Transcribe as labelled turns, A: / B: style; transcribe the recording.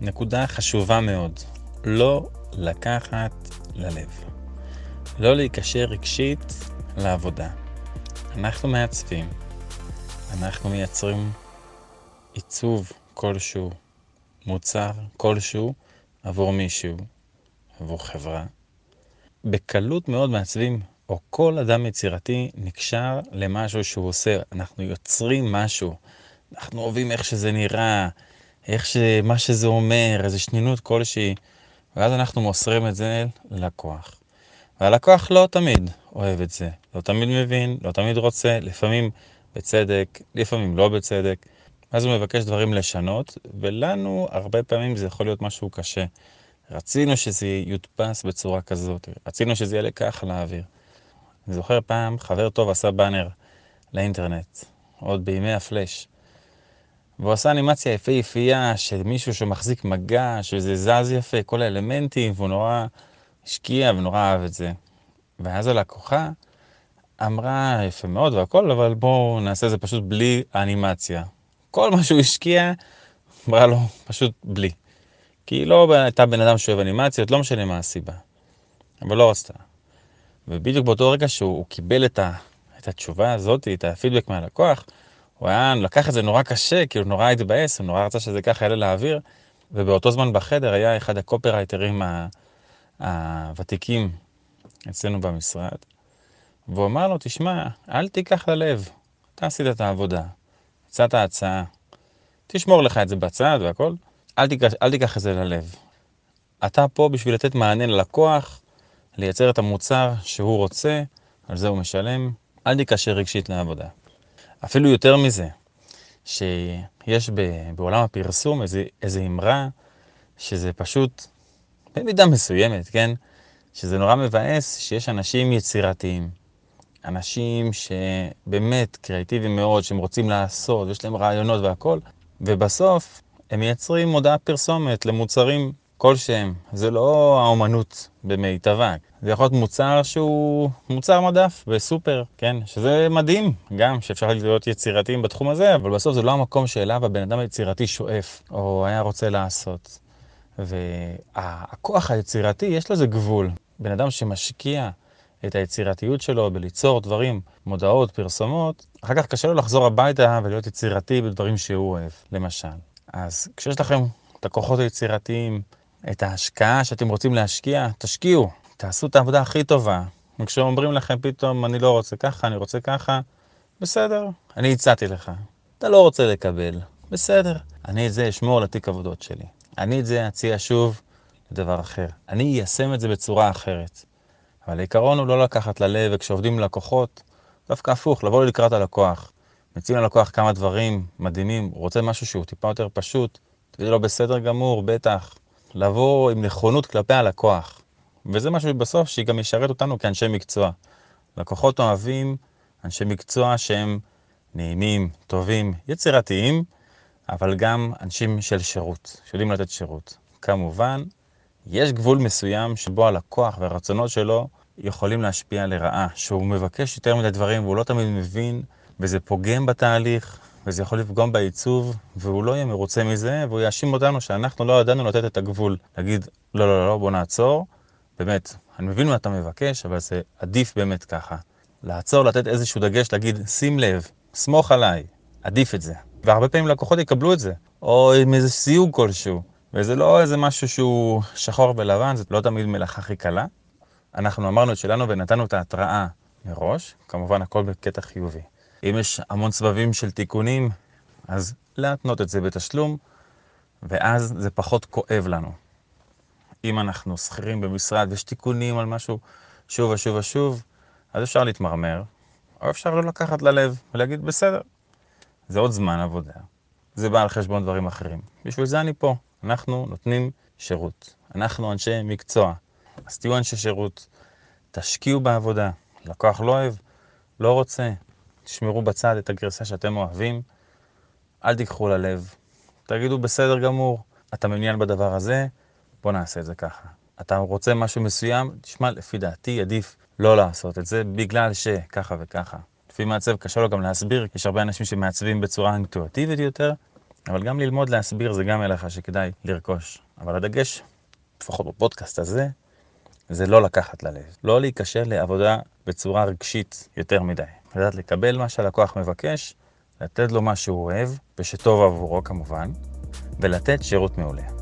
A: נקודה חשובה מאוד, לא לקחת ללב. לא להיקשר רגשית לעבודה. אנחנו מעצבים, אנחנו מייצרים עיצוב כלשהו, מוצר כלשהו עבור מישהו, עבור חברה. בקלות מאוד מעצבים, או כל אדם יצירתי נקשר למשהו שהוא עושה. אנחנו יוצרים משהו, אנחנו אוהבים איך שזה נראה, איך ש... מה שזה אומר, איזו שנינות כלשהי, ואז אנחנו מוסרים את זה ללקוח. והלקוח לא תמיד אוהב את זה, לא תמיד מבין, לא תמיד רוצה, לפעמים בצדק, לפעמים לא בצדק. אז הוא מבקש דברים לשנות, ולנו הרבה פעמים זה יכול להיות משהו קשה. רצינו שזה יודפס בצורה כזאת, רצינו שזה יהיה לככה לאוויר. אני זוכר פעם, חבר טוב עשה באנר לאינטרנט, עוד בימי הפלאש. והוא עשה אנימציה יפהפייה של מישהו שמחזיק מגע, שזה זז יפה, כל האלמנטים, והוא נורא השקיע ונורא אהב את זה. ואז הלקוחה אמרה, יפה מאוד והכל, אבל בואו נעשה את זה פשוט בלי האנימציה. כל מה שהוא השקיע, אמרה לו, פשוט בלי. כי היא לא הייתה בן אדם שאוהב אנימציות, לא משנה מה הסיבה. אבל לא רצתה. ובדיוק באותו רגע שהוא קיבל את, ה, את התשובה הזאת, את הפידבק מהלקוח, הוא היה, לקח את זה נורא קשה, כאילו נורא התבאס, הוא נורא רצה שזה ככה יעלה לאוויר, ובאותו זמן בחדר היה אחד הקופרייטרים הוותיקים אצלנו במשרד, והוא אמר לו, תשמע, אל תיקח ללב, אתה עשית את העבודה, הצעת הצעה, תשמור לך את זה בצד והכל, אל תיקח, אל תיקח את זה ללב. אתה פה בשביל לתת מענה ללקוח, לייצר את המוצר שהוא רוצה, על זה הוא משלם, אל תיקשר רגשית לעבודה. אפילו יותר מזה, שיש בעולם הפרסום איזו אמרה שזה פשוט, במידה מסוימת, כן? שזה נורא מבאס שיש אנשים יצירתיים. אנשים שבאמת קריאטיביים מאוד, שהם רוצים לעשות, יש להם רעיונות והכול, ובסוף הם מייצרים מודעה פרסומת למוצרים כלשהם. זה לא האומנות במיטבה. זה יכול להיות מוצר שהוא מוצר מדף בסופר, כן? שזה מדהים גם, שאפשר להיות יצירתיים בתחום הזה, אבל בסוף זה לא המקום שאליו הבן אדם היצירתי שואף, או היה רוצה לעשות. והכוח היצירתי, יש לזה גבול. בן אדם שמשקיע את היצירתיות שלו בליצור דברים, מודעות, פרסומות, אחר כך קשה לו לחזור הביתה ולהיות יצירתי בדברים שהוא אוהב, למשל. אז כשיש לכם את הכוחות היצירתיים, את ההשקעה שאתם רוצים להשקיע, תשקיעו, תעשו את העבודה הכי טובה. וכשאומרים לכם פתאום, אני לא רוצה ככה, אני רוצה ככה, בסדר, אני הצעתי לך. אתה לא רוצה לקבל, בסדר. אני את זה אשמור לתיק עבודות שלי. אני את זה אציע שוב לדבר אחר. אני איישם את זה בצורה אחרת. אבל העיקרון הוא לא לקחת ללב, וכשעובדים עם לקוחות, דווקא הפוך, לבוא לקראת הלקוח. מציעים ללקוח כמה דברים מדהימים, הוא רוצה משהו שהוא טיפה יותר פשוט, תגידו לו בסדר גמור, בטח. לבוא עם נכונות כלפי הלקוח. וזה משהו בסוף שגם ישרת אותנו כאנשי מקצוע. לקוחות אוהבים אנשי מקצוע שהם נעימים, טובים, יצירתיים, אבל גם אנשים של שירות, שיודעים לתת שירות. כמובן, יש גבול מסוים שבו הלקוח והרצונות שלו יכולים להשפיע לרעה, שהוא מבקש יותר מדי דברים והוא לא תמיד מבין, וזה פוגם בתהליך, וזה יכול לפגום בעיצוב, והוא לא יהיה מרוצה מזה, והוא יאשים אותנו שאנחנו לא ידענו לתת את הגבול. להגיד, לא, לא, לא, בוא נעצור. באמת, אני מבין מה אתה מבקש, אבל זה עדיף באמת ככה. לעצור, לתת איזשהו דגש, להגיד, שים לב, סמוך עליי, עדיף את זה. והרבה פעמים לקוחות יקבלו את זה, או עם איזה סיוג כלשהו. וזה לא איזה משהו שהוא שחור ולבן, זה לא תמיד מלאכה הכי קלה. אנחנו אמרנו את שלנו ונתנו את ההתראה מראש, כמובן הכל בקטע חיובי. אם יש המון סבבים של תיקונים, אז להתנות את זה בתשלום, ואז זה פחות כואב לנו. אם אנחנו שכירים במשרד ויש תיקונים על משהו שוב ושוב ושוב, אז אפשר להתמרמר, או אפשר לא לקחת ללב ולהגיד, בסדר, זה עוד זמן עבודה, זה בא על חשבון דברים אחרים. בשביל זה אני פה. אנחנו נותנים שירות. אנחנו אנשי מקצוע. אז תהיו אנשי שירות, תשקיעו בעבודה. לקוח לא אוהב, לא רוצה, תשמרו בצד את הגרסה שאתם אוהבים, אל תיקחו ללב. תגידו, בסדר גמור, אתה מעוניין בדבר הזה, בוא נעשה את זה ככה. אתה רוצה משהו מסוים, תשמע, לפי דעתי עדיף לא לעשות את זה, בגלל שככה וככה. לפי מעצב קשה לו גם להסביר, יש הרבה אנשים שמעצבים בצורה אינטואטיבית יותר, אבל גם ללמוד להסביר זה גם מלאכה שכדאי לרכוש. אבל הדגש, לפחות בפודקאסט הזה, זה לא לקחת ללב. לא להיקשר לעבודה בצורה רגשית יותר מדי. לדעת לקבל מה שהלקוח מבקש, לתת לו מה שהוא אוהב, ושטוב עבורו כמובן, ולתת שירות מעולה.